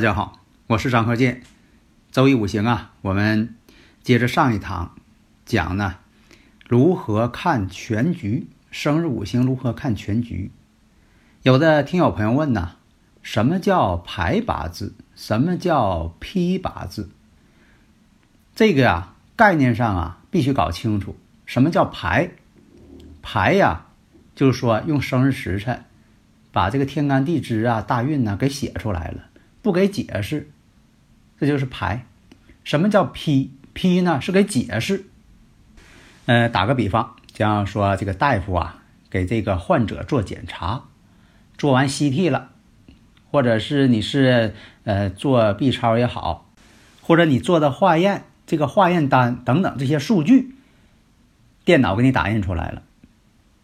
大家好，我是张鹤剑。周易五行啊，我们接着上一堂讲呢，如何看全局？生日五行如何看全局？有的听友朋友问呢，什么叫排八字？什么叫批八字？这个呀，概念上啊，必须搞清楚。什么叫排？排呀，就是说用生日时辰把这个天干地支啊、大运呢给写出来了。不给解释，这就是排。什么叫批？批呢是给解释。呃，打个比方，像说这个大夫啊，给这个患者做检查，做完 CT 了，或者是你是呃做 B 超也好，或者你做的化验，这个化验单等等这些数据，电脑给你打印出来了，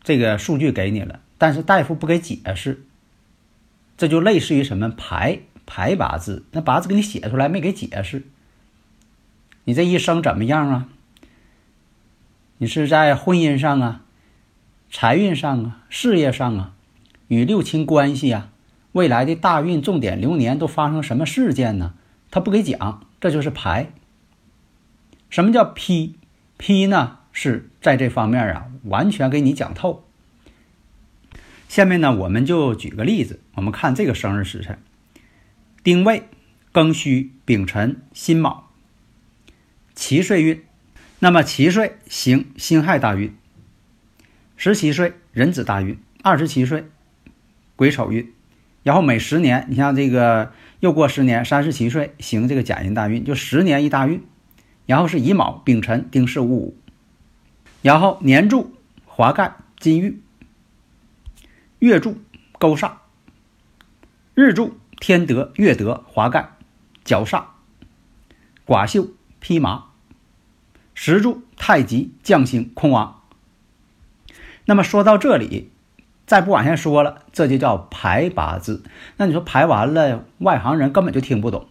这个数据给你了，但是大夫不给解释，这就类似于什么排。排八字，那八字给你写出来没给解释？你这一生怎么样啊？你是在婚姻上啊、财运上啊、事业上啊、与六亲关系啊、未来的大运、重点流年都发生什么事件呢？他不给讲，这就是排。什么叫批？批呢是在这方面啊，完全给你讲透。下面呢，我们就举个例子，我们看这个生日时辰。丁未、庚戌、丙辰、辛卯，七岁运。那么七岁行辛亥大运，十七岁壬子大运，二十七岁癸丑运。然后每十年，你像这个又过十年，三十七岁行这个甲寅大运，就十年一大运。然后是乙卯、丙辰、丁巳、戊午。然后年柱华盖金玉，月柱勾煞，日柱。天德、月德、华盖、角煞、寡秀、披麻、石柱、太极、将星、空亡。那么说到这里，再不往下说了，这就叫排八字。那你说排完了，外行人根本就听不懂。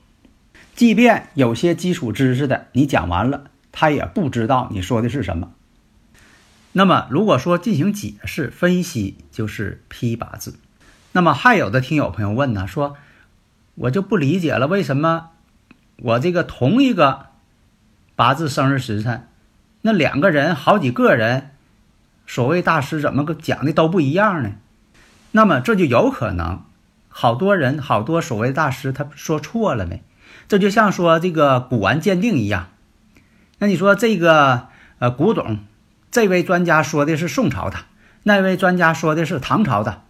即便有些基础知识的，你讲完了，他也不知道你说的是什么。那么如果说进行解释分析，就是批八字。那么还有的听友朋友问呢，说。我就不理解了，为什么我这个同一个八字生日时辰，那两个人好几个人，所谓大师怎么个讲的都不一样呢？那么这就有可能，好多人好多所谓大师他说错了呢。这就像说这个古玩鉴定一样，那你说这个呃古董，这位专家说的是宋朝的，那位专家说的是唐朝的。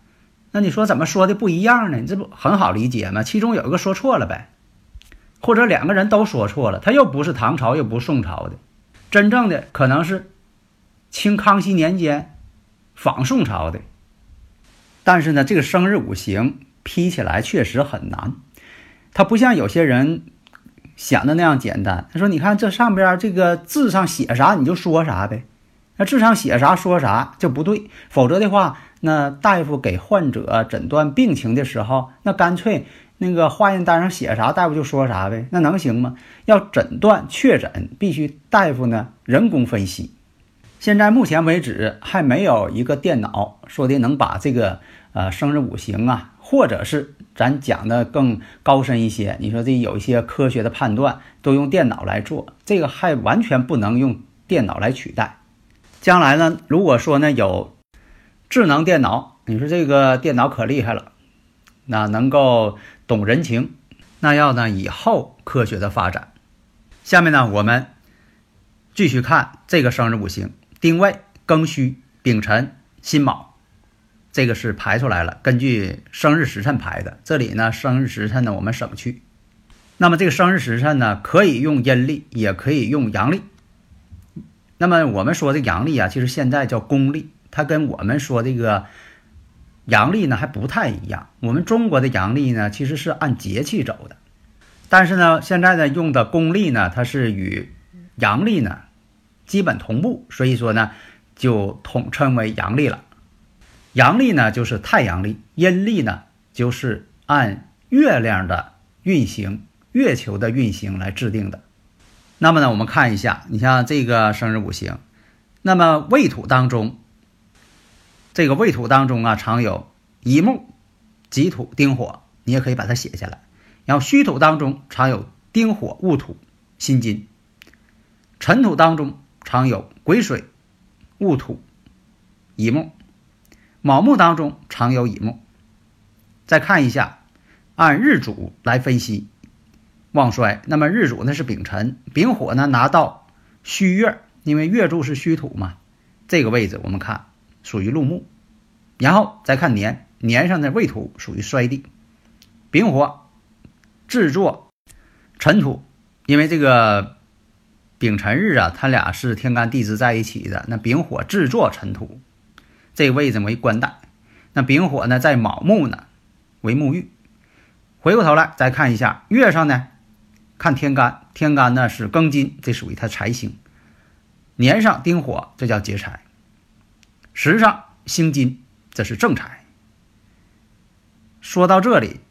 那你说怎么说的不一样呢？你这不很好理解吗？其中有一个说错了呗，或者两个人都说错了，他又不是唐朝，又不是宋朝的，真正的可能是清康熙年间仿宋朝的。但是呢，这个生日五行批起来确实很难，它不像有些人想的那样简单。他说：“你看这上边这个字上写啥，你就说啥呗。那字上写啥说啥就不对，否则的话。”那大夫给患者诊断病情的时候，那干脆那个化验单上写啥，大夫就说啥呗，那能行吗？要诊断确诊，必须大夫呢人工分析。现在目前为止还没有一个电脑说的能把这个呃生日五行啊，或者是咱讲的更高深一些，你说这有一些科学的判断都用电脑来做，这个还完全不能用电脑来取代。将来呢，如果说呢有。智能电脑，你说这个电脑可厉害了，那能够懂人情，那要呢以后科学的发展。下面呢，我们继续看这个生日五行：丁未、庚戌、丙辰、辛卯。这个是排出来了，根据生日时辰排的。这里呢，生日时辰呢我们省去。那么这个生日时辰呢，可以用阴历，也可以用阳历。那么我们说的阳历啊，其实现在叫公历，它跟我们说这个阳历呢还不太一样。我们中国的阳历呢，其实是按节气走的，但是呢，现在呢用的公历呢，它是与阳历呢基本同步，所以说呢就统称为阳历了。阳历呢就是太阳历，阴历呢就是按月亮的运行、月球的运行来制定的。那么呢，我们看一下，你像这个生日五行，那么未土当中，这个未土当中啊，常有乙木、己土、丁火，你也可以把它写下来。然后戌土当中常有丁火、戊土、辛金；辰土当中常有癸水、戊土、乙木；卯木当中常有乙木。再看一下，按日主来分析。旺衰，那么日主呢是丙辰，丙火呢拿到戌月，因为月柱是戌土嘛，这个位置我们看属于禄木，然后再看年，年上的未土属于衰地，丙火制作尘土，因为这个丙辰日啊，它俩是天干地支在一起的，那丙火制作尘土，这个位置为官带，那丙火呢在卯木呢为沐浴，回过头来再看一下月上呢。看天干，天干呢是庚金，这属于它财星。年上丁火，这叫劫财。时上辛金，这是正财。说到这里，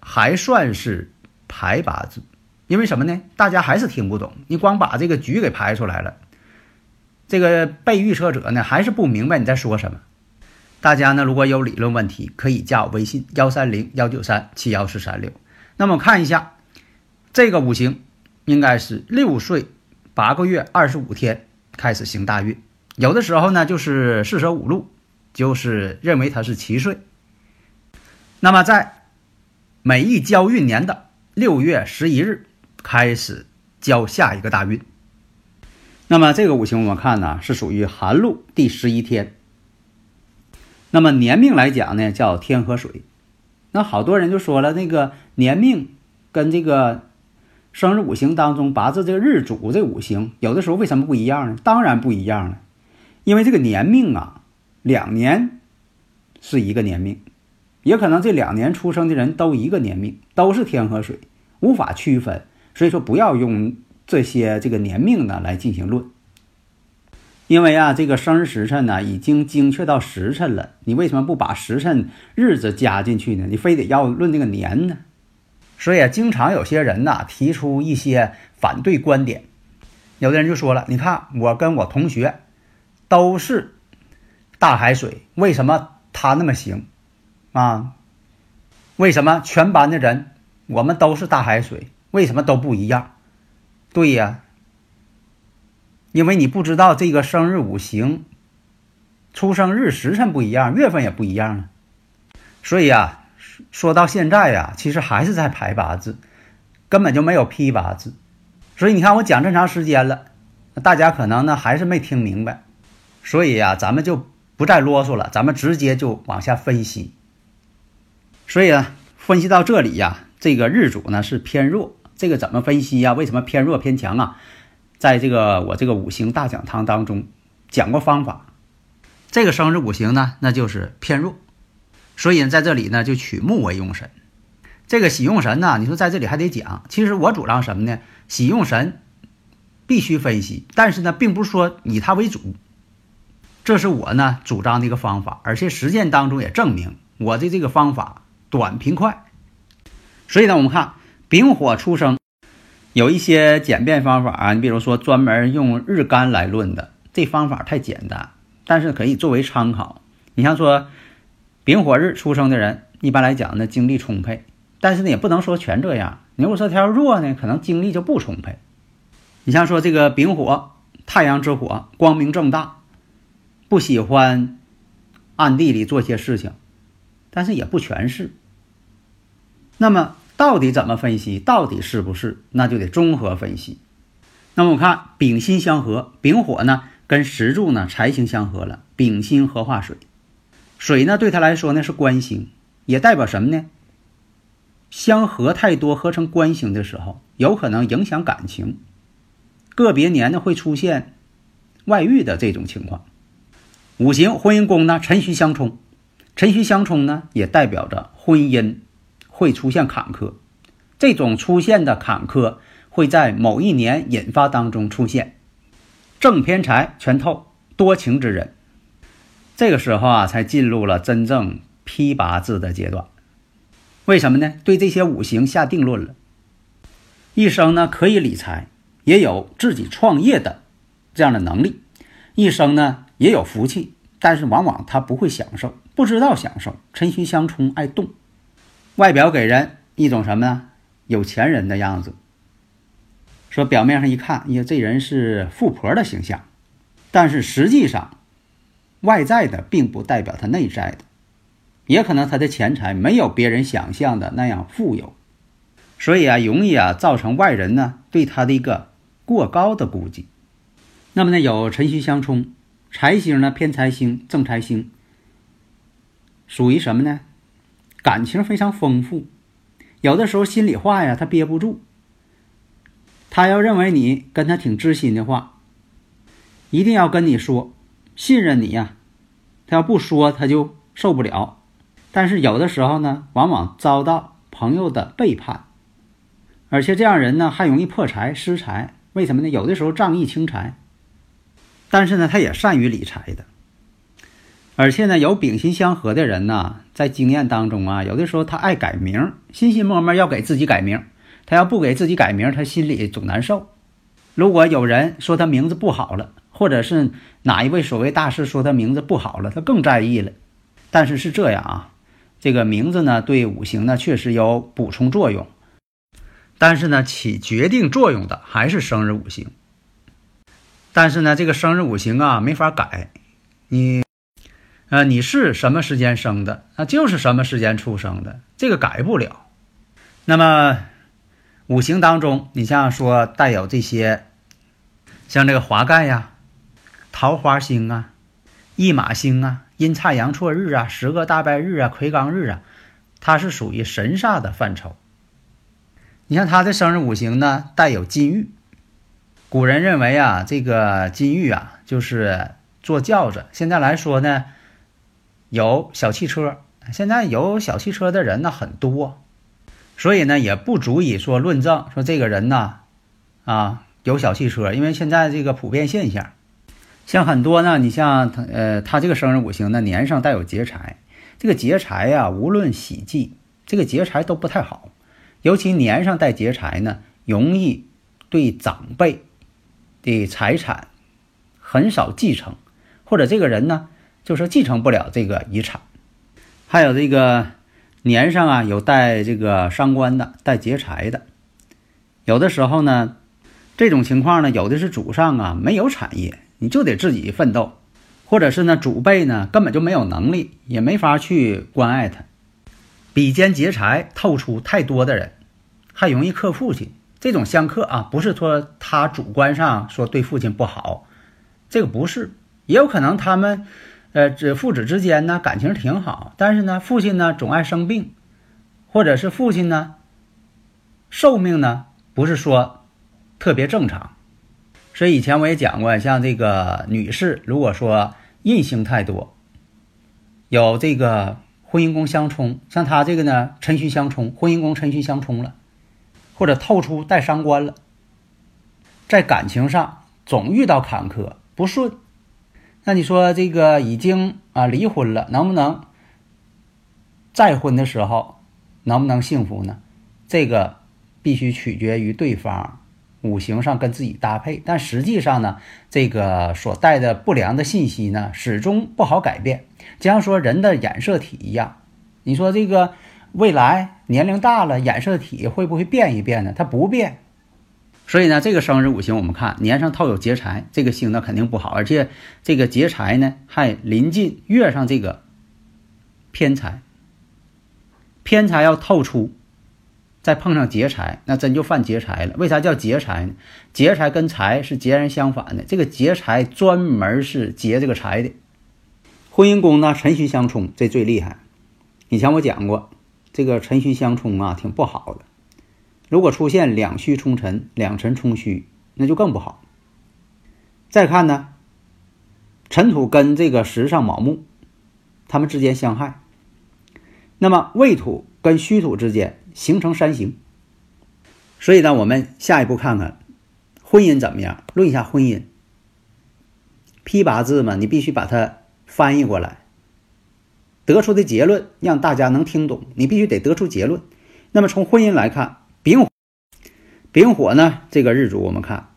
还算是排八字，因为什么呢？大家还是听不懂，你光把这个局给排出来了，这个被预测者呢还是不明白你在说什么。大家呢如果有理论问题，可以加我微信幺三零幺九三七幺四三六。那么看一下。这个五行应该是六岁八个月二十五天开始行大运，有的时候呢就是四舍五入，就是认为他是七岁。那么在每一交运年的六月十一日开始交下一个大运。那么这个五行我们看呢是属于寒露第十一天。那么年命来讲呢叫天和水，那好多人就说了那个年命跟这个。生日五行当中，八字这个日主这五行，有的时候为什么不一样呢？当然不一样了，因为这个年命啊，两年是一个年命，也可能这两年出生的人都一个年命，都是天和水，无法区分。所以说，不要用这些这个年命呢来进行论，因为啊，这个生日时辰呢已经精确到时辰了，你为什么不把时辰日子加进去呢？你非得要论这个年呢？所以，经常有些人呐提出一些反对观点，有的人就说了：“你看我跟我同学都是大海水，为什么他那么行啊？为什么全班的人我们都是大海水，为什么都不一样？”对呀，因为你不知道这个生日五行、出生日时辰不一样，月份也不一样啊。所以啊。说到现在呀，其实还是在排八字，根本就没有批八字。所以你看我讲这么长时间了，大家可能呢还是没听明白。所以呀，咱们就不再啰嗦了，咱们直接就往下分析。所以呢，分析到这里呀，这个日主呢是偏弱，这个怎么分析呀？为什么偏弱偏强啊？在这个我这个五行大讲堂当中讲过方法。这个生日五行呢，那就是偏弱。所以呢，在这里呢，就取木为用神。这个喜用神呢，你说在这里还得讲。其实我主张什么呢？喜用神必须分析，但是呢，并不是说以它为主。这是我呢主张的一个方法，而且实践当中也证明我的这个方法短平快。所以呢，我们看丙火出生，有一些简便方法啊，你比如说专门用日干来论的，这方法太简单，但是可以作为参考。你像说。丙火日出生的人，一般来讲呢，精力充沛，但是呢，也不能说全这样。你如果说他要弱呢，可能精力就不充沛。你像说这个丙火，太阳之火，光明正大，不喜欢暗地里做些事情，但是也不全是。那么到底怎么分析？到底是不是？那就得综合分析。那么我看丙辛相合，丙火呢跟石柱呢财星相合了，丙辛合化水。水呢，对他来说呢是官星，也代表什么呢？相合太多，合成官星的时候，有可能影响感情。个别年呢会出现外遇的这种情况。五行婚姻宫呢辰戌相冲，辰戌相冲呢也代表着婚姻会出现坎坷。这种出现的坎坷会在某一年引发当中出现，正偏财全透，多情之人。这个时候啊，才进入了真正批八字的阶段。为什么呢？对这些五行下定论了。一生呢可以理财，也有自己创业的这样的能力。一生呢也有福气，但是往往他不会享受，不知道享受。辰戌相冲，爱动，外表给人一种什么呢？有钱人的样子。说表面上一看，呀，这人是富婆的形象，但是实际上，外在的并不代表他内在的。也可能他的钱财没有别人想象的那样富有，所以啊，容易啊造成外人呢对他的一个过高的估计。那么呢，有辰戌相冲，财星呢偏财星正财星，属于什么呢？感情非常丰富，有的时候心里话呀他憋不住，他要认为你跟他挺知心的话，一定要跟你说，信任你呀，他要不说他就受不了。但是有的时候呢，往往遭到朋友的背叛，而且这样人呢还容易破财失财。为什么呢？有的时候仗义轻财，但是呢，他也善于理财的。而且呢，有丙辛相合的人呢，在经验当中啊，有的时候他爱改名，心心默默要给自己改名。他要不给自己改名，他心里总难受。如果有人说他名字不好了，或者是哪一位所谓大师说他名字不好了，他更在意了。但是是这样啊。这个名字呢，对五行呢确实有补充作用，但是呢，起决定作用的还是生日五行。但是呢，这个生日五行啊没法改，你，呃，你是什么时间生的，那就是什么时间出生的，这个改不了。那么，五行当中，你像说带有这些，像这个华盖呀、桃花星啊、驿马星啊。阴差阳错日啊，十个大拜日啊，魁罡日啊，它是属于神煞的范畴。你像他的生日五行呢，带有金玉。古人认为啊，这个金玉啊，就是坐轿子。现在来说呢，有小汽车，现在有小汽车的人呢很多，所以呢也不足以说论证说这个人呢啊有小汽车，因为现在这个普遍现象。像很多呢，你像他，呃，他这个生日五行呢，年上带有劫财，这个劫财呀，无论喜忌，这个劫财都不太好，尤其年上带劫财呢，容易对长辈的财产很少继承，或者这个人呢，就是继承不了这个遗产。还有这个年上啊，有带这个伤官的，带劫财的，有的时候呢，这种情况呢，有的是祖上啊没有产业。你就得自己奋斗，或者是呢，祖辈呢根本就没有能力，也没法去关爱他。比肩劫财透出太多的人，还容易克父亲。这种相克啊，不是说他主观上说对父亲不好，这个不是，也有可能他们，呃，这父子之间呢感情挺好，但是呢，父亲呢总爱生病，或者是父亲呢寿命呢不是说特别正常。所以以前我也讲过，像这个女士，如果说印星太多，有这个婚姻宫相冲，像她这个呢，辰戌相冲，婚姻宫辰戌相冲了，或者透出带伤官了，在感情上总遇到坎坷不顺，那你说这个已经啊离婚了，能不能再婚的时候能不能幸福呢？这个必须取决于对方。五行上跟自己搭配，但实际上呢，这个所带的不良的信息呢，始终不好改变。就像说人的染色体一样，你说这个未来年龄大了，染色体会不会变一变呢？它不变。所以呢，这个生日五行我们看年上套有劫财，这个星呢肯定不好，而且这个劫财呢还临近月上这个偏财，偏财要透出。再碰上劫财，那真就犯劫财了。为啥叫劫财呢？劫财跟财是截然相反的。这个劫财专门是劫这个财的。婚姻宫呢，辰戌相冲，这最厉害。以前我讲过，这个辰戌相冲啊，挺不好的。如果出现两戌冲辰、两辰冲戌，那就更不好。再看呢，辰土跟这个时上卯木，他们之间相害。那么未土跟戌土之间形成山形，所以呢，我们下一步看看婚姻怎么样？论一下婚姻。批八字嘛，你必须把它翻译过来，得出的结论让大家能听懂。你必须得得出结论。那么从婚姻来看，丙丙火呢，这个日主我们看，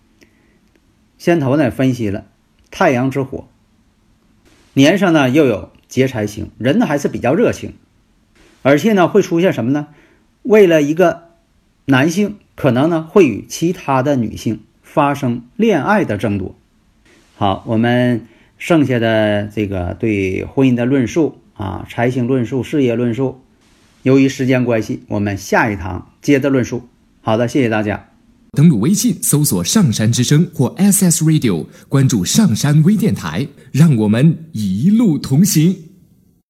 先头呢分析了太阳之火，年上呢又有劫财星，人呢还是比较热情，而且呢会出现什么呢？为了一个男性，可能呢会与其他的女性发生恋爱的争夺。好，我们剩下的这个对婚姻的论述啊，财星论述、事业论述，由于时间关系，我们下一堂接着论述。好的，谢谢大家。登录微信搜索“上山之声”或 SS Radio，关注上山微电台，让我们一路同行。